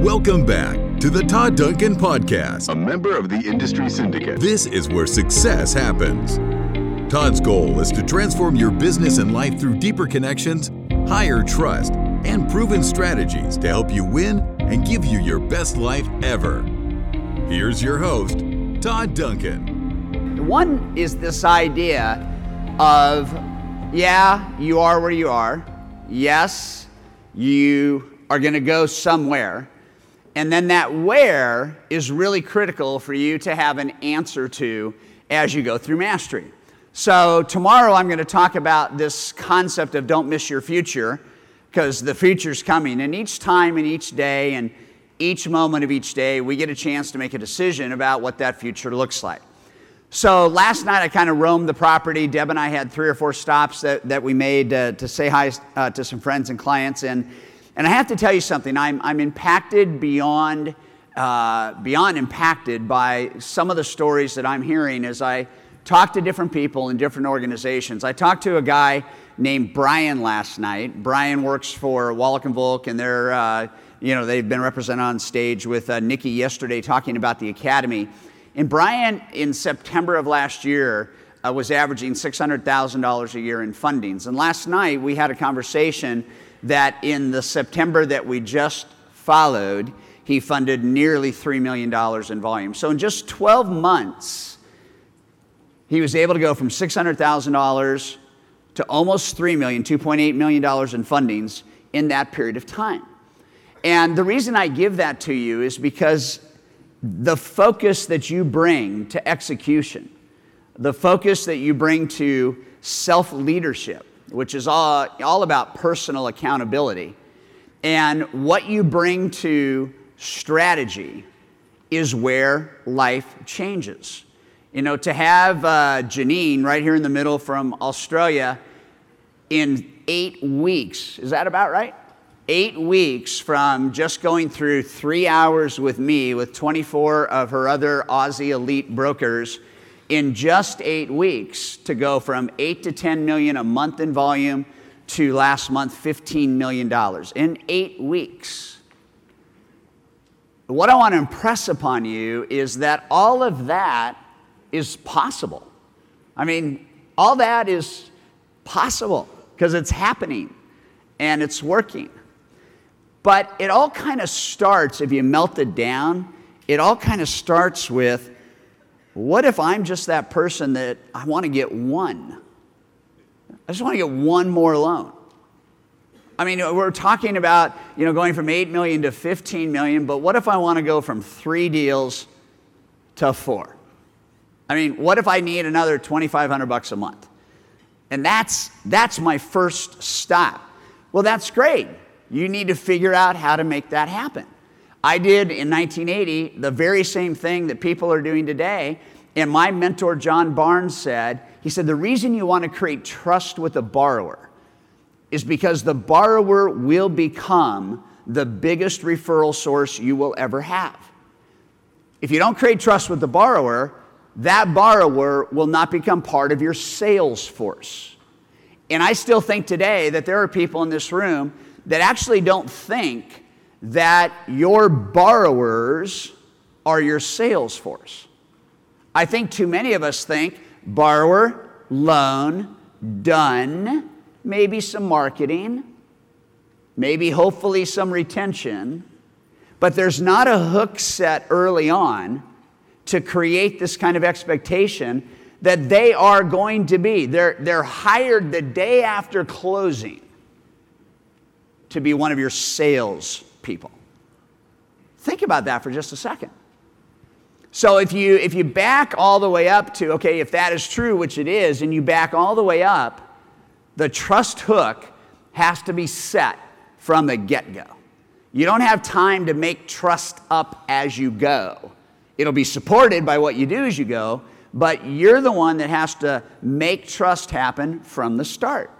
Welcome back to the Todd Duncan Podcast, a member of the Industry Syndicate. This is where success happens. Todd's goal is to transform your business and life through deeper connections, higher trust, and proven strategies to help you win and give you your best life ever. Here's your host, Todd Duncan. One is this idea of, yeah, you are where you are. Yes, you are going to go somewhere. And then that where is really critical for you to have an answer to as you go through mastery. So, tomorrow I'm going to talk about this concept of don't miss your future because the future's coming. And each time and each day and each moment of each day, we get a chance to make a decision about what that future looks like. So, last night I kind of roamed the property. Deb and I had three or four stops that, that we made uh, to say hi uh, to some friends and clients. And, and I have to tell you something, I'm, I'm impacted beyond, uh, beyond impacted by some of the stories that I'm hearing as I talk to different people in different organizations. I talked to a guy named Brian last night. Brian works for Wallach and Volk, and they're, uh, you know, they've been represented on stage with uh, Nikki yesterday talking about the academy. And Brian, in September of last year, uh, was averaging $600,000 a year in fundings. And last night we had a conversation that in the September that we just followed, he funded nearly $3 million in volume. So in just 12 months, he was able to go from $600,000 to almost $3 million, $2.8 million in fundings in that period of time. And the reason I give that to you is because the focus that you bring to execution, the focus that you bring to self leadership, which is all, all about personal accountability, and what you bring to strategy is where life changes. You know, to have uh, Janine right here in the middle from Australia in eight weeks, is that about right? Eight weeks from just going through three hours with me with 24 of her other Aussie elite brokers in just eight weeks to go from eight to 10 million a month in volume to last month $15 million in eight weeks. What I want to impress upon you is that all of that is possible. I mean, all that is possible because it's happening and it's working. But it all kind of starts, if you melt it down, it all kind of starts with what if I'm just that person that I want to get one? I just want to get one more loan. I mean, we're talking about, you know, going from 8 million to 15 million, but what if I want to go from three deals to four? I mean, what if I need another 2500 bucks a month? And that's that's my first stop. Well, that's great. You need to figure out how to make that happen. I did in 1980 the very same thing that people are doing today. And my mentor, John Barnes, said, he said, the reason you want to create trust with the borrower is because the borrower will become the biggest referral source you will ever have. If you don't create trust with the borrower, that borrower will not become part of your sales force. And I still think today that there are people in this room that actually don't think that your borrowers are your sales force. I think too many of us think borrower, loan, done, maybe some marketing, maybe hopefully some retention, but there's not a hook set early on to create this kind of expectation that they are going to be. They're, they're hired the day after closing to be one of your sales people. Think about that for just a second. So if you if you back all the way up to okay, if that is true, which it is, and you back all the way up, the trust hook has to be set from the get-go. You don't have time to make trust up as you go. It'll be supported by what you do as you go, but you're the one that has to make trust happen from the start.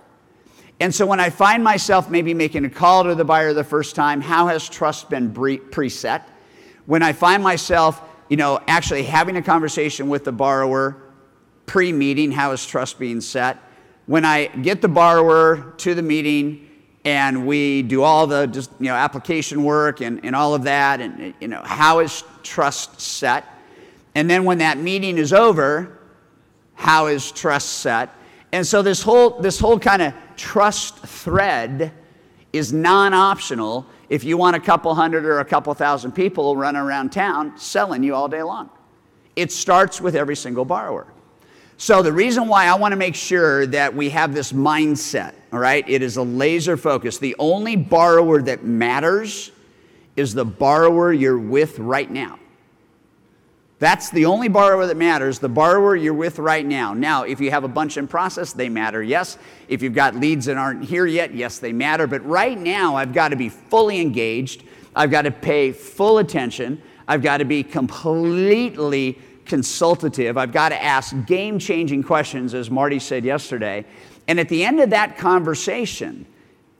And so when I find myself maybe making a call to the buyer the first time, how has trust been preset? When I find myself, you know, actually having a conversation with the borrower pre-meeting, how is trust being set? When I get the borrower to the meeting and we do all the just you know application work and, and all of that and you know how is trust set and then when that meeting is over how is trust set and so this whole this whole kind of trust thread is non-optional if you want a couple hundred or a couple thousand people running around town selling you all day long it starts with every single borrower so, the reason why I want to make sure that we have this mindset, all right, it is a laser focus. The only borrower that matters is the borrower you're with right now. That's the only borrower that matters, the borrower you're with right now. Now, if you have a bunch in process, they matter, yes. If you've got leads that aren't here yet, yes, they matter. But right now, I've got to be fully engaged, I've got to pay full attention, I've got to be completely consultative. I've got to ask game changing questions, as Marty said yesterday. And at the end of that conversation,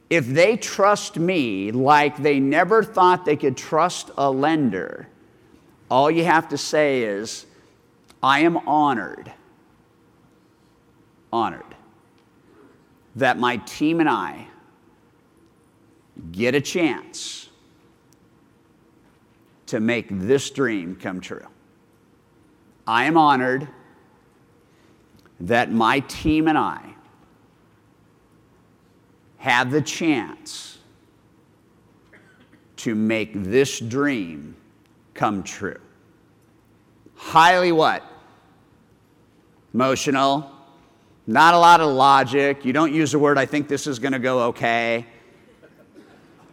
if they trust me like they never thought they could trust a lender, all you have to say is, I am honored, honored that my team and I get a chance to make this dream come true. I am honored that my team and I have the chance to make this dream come true. Highly what? Emotional. Not a lot of logic. You don't use the word, I think this is going to go okay.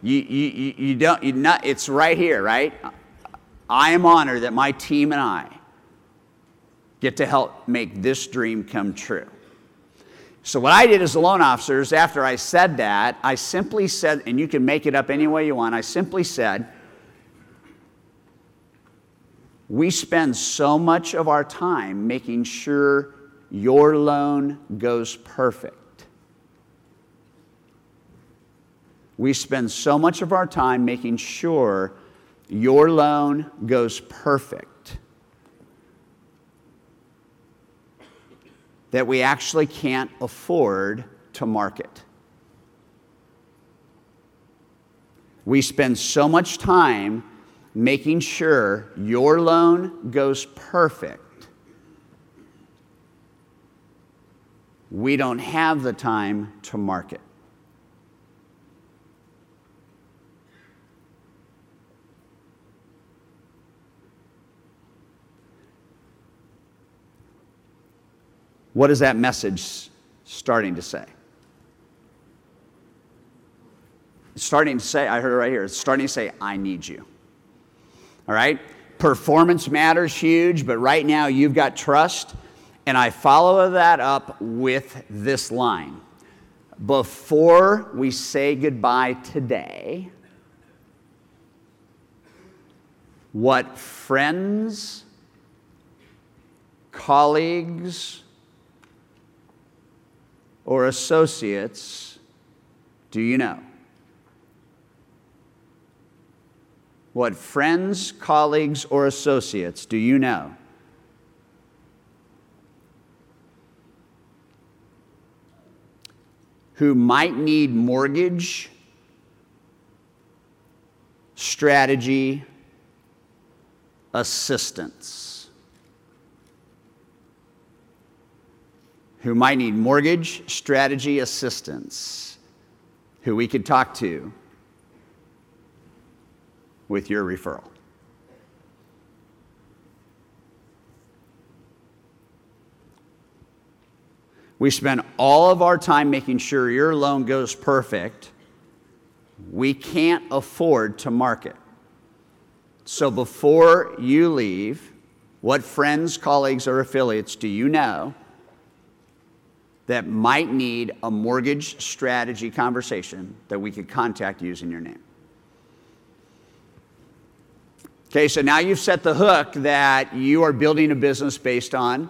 You, you, you don't, you not, it's right here, right? I am honored that my team and I get to help make this dream come true. So, what I did as a loan officer is after I said that, I simply said, and you can make it up any way you want, I simply said, we spend so much of our time making sure your loan goes perfect. We spend so much of our time making sure your loan goes perfect that we actually can't afford to market. We spend so much time making sure your loan goes perfect. We don't have the time to market. What is that message starting to say? It's starting to say, I heard it right here, it's starting to say, I need you. All right? Performance matters huge, but right now you've got trust. And I follow that up with this line Before we say goodbye today, what friends, colleagues, or associates do you know? What friends, colleagues, or associates do you know? Who might need mortgage, strategy, assistance. who might need mortgage strategy assistance, who we could talk to with your referral. We spend all of our time making sure your loan goes perfect. We can't afford to market. So before you leave, what friends, colleagues, or affiliates do you know that might need a mortgage strategy conversation that we could contact using your name. Okay, so now you've set the hook that you are building a business based on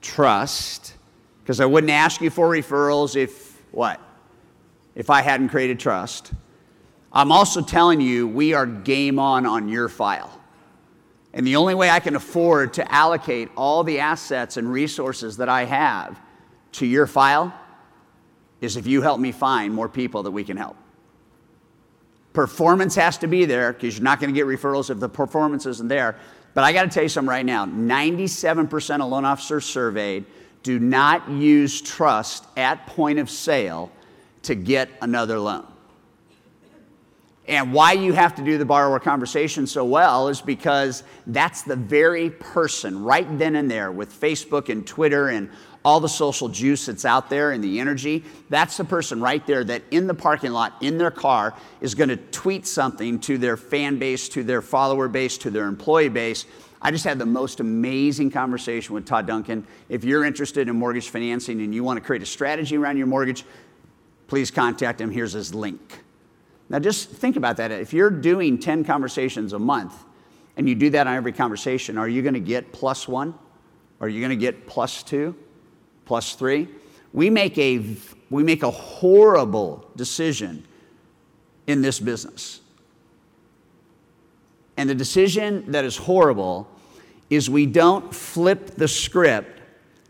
trust, because I wouldn't ask you for referrals if what? If I hadn't created trust. I'm also telling you, we are game on on your file. And the only way I can afford to allocate all the assets and resources that I have to your file is if you help me find more people that we can help. Performance has to be there because you're not going to get referrals if the performance isn't there. But I got to tell you something right now 97% of loan officers surveyed do not use trust at point of sale to get another loan. And why you have to do the borrower conversation so well is because that's the very person right then and there with Facebook and Twitter and all the social juice that's out there and the energy. That's the person right there that in the parking lot, in their car, is going to tweet something to their fan base, to their follower base, to their employee base. I just had the most amazing conversation with Todd Duncan. If you're interested in mortgage financing and you want to create a strategy around your mortgage, please contact him. Here's his link. Now, just think about that. If you're doing 10 conversations a month and you do that on every conversation, are you going to get plus one? Are you going to get plus two? Plus three? We make a, we make a horrible decision in this business. And the decision that is horrible is we don't flip the script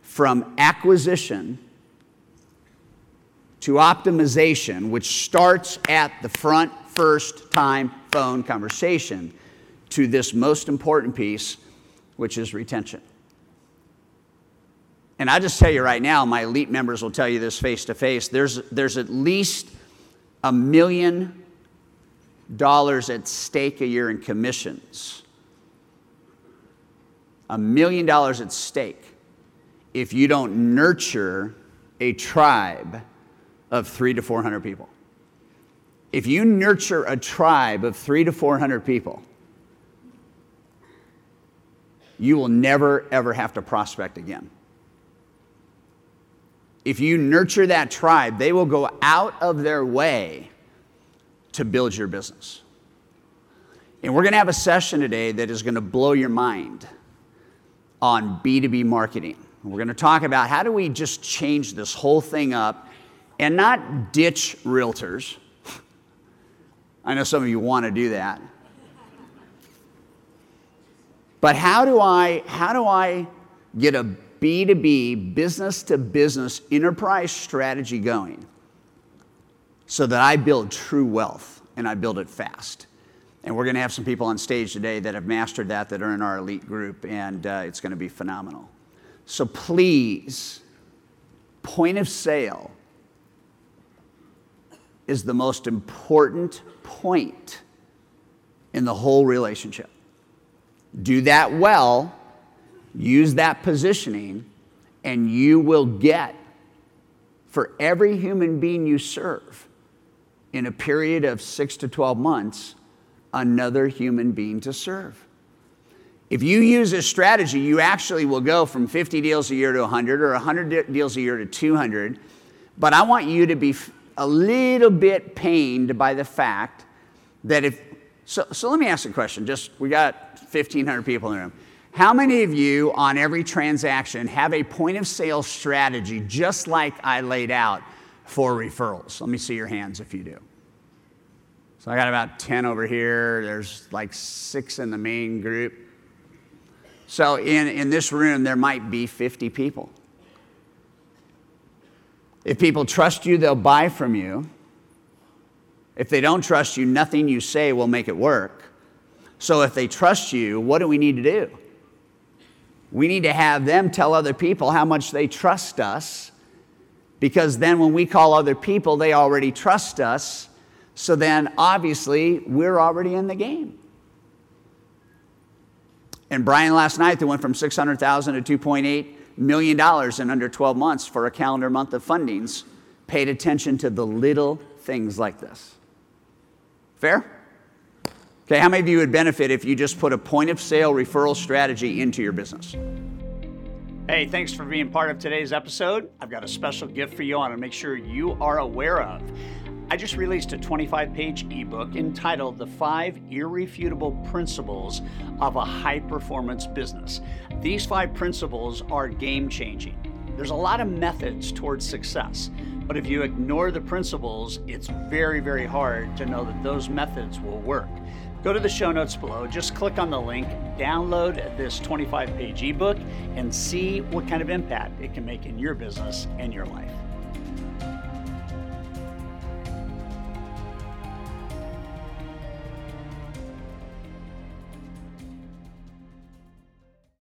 from acquisition to optimization, which starts at the front first time phone conversation, to this most important piece, which is retention. And I just tell you right now, my elite members will tell you this face to face. There's there's at least a million dollars at stake a year in commissions. A million dollars at stake if you don't nurture a tribe of three to 400 people. If you nurture a tribe of three to 400 people, you will never, ever have to prospect again. If you nurture that tribe, they will go out of their way to build your business. And we're going to have a session today that is going to blow your mind on B2B marketing. We're going to talk about how do we just change this whole thing up and not ditch realtors. I know some of you want to do that. But how do I how do I get a B2B business to business enterprise strategy going so that I build true wealth and I build it fast? And we're going to have some people on stage today that have mastered that that are in our elite group and uh, it's going to be phenomenal. So please point of sale is the most important point in the whole relationship. Do that well, use that positioning, and you will get for every human being you serve in a period of six to 12 months another human being to serve. If you use this strategy, you actually will go from 50 deals a year to 100 or 100 deals a year to 200. But I want you to be a little bit pained by the fact that if, so, so let me ask a question. Just, we got 1,500 people in the room. How many of you on every transaction have a point of sale strategy just like I laid out for referrals? Let me see your hands if you do. So I got about 10 over here. There's like six in the main group. So in, in this room, there might be 50 people. If people trust you, they'll buy from you. If they don't trust you, nothing you say will make it work. So if they trust you, what do we need to do? We need to have them tell other people how much they trust us, because then when we call other people, they already trust us. So then obviously we're already in the game. And Brian last night, they went from 600,000 to 2.8 million dollars in under 12 months for a calendar month of fundings paid attention to the little things like this. Fair? Okay, how many of you would benefit if you just put a point of sale referral strategy into your business? Hey, thanks for being part of today's episode. I've got a special gift for you I want to make sure you are aware of. I just released a 25 page ebook entitled The Five Irrefutable Principles of a High Performance Business. These five principles are game changing. There's a lot of methods towards success, but if you ignore the principles, it's very, very hard to know that those methods will work. Go to the show notes below, just click on the link, download this 25 page ebook, and see what kind of impact it can make in your business and your life.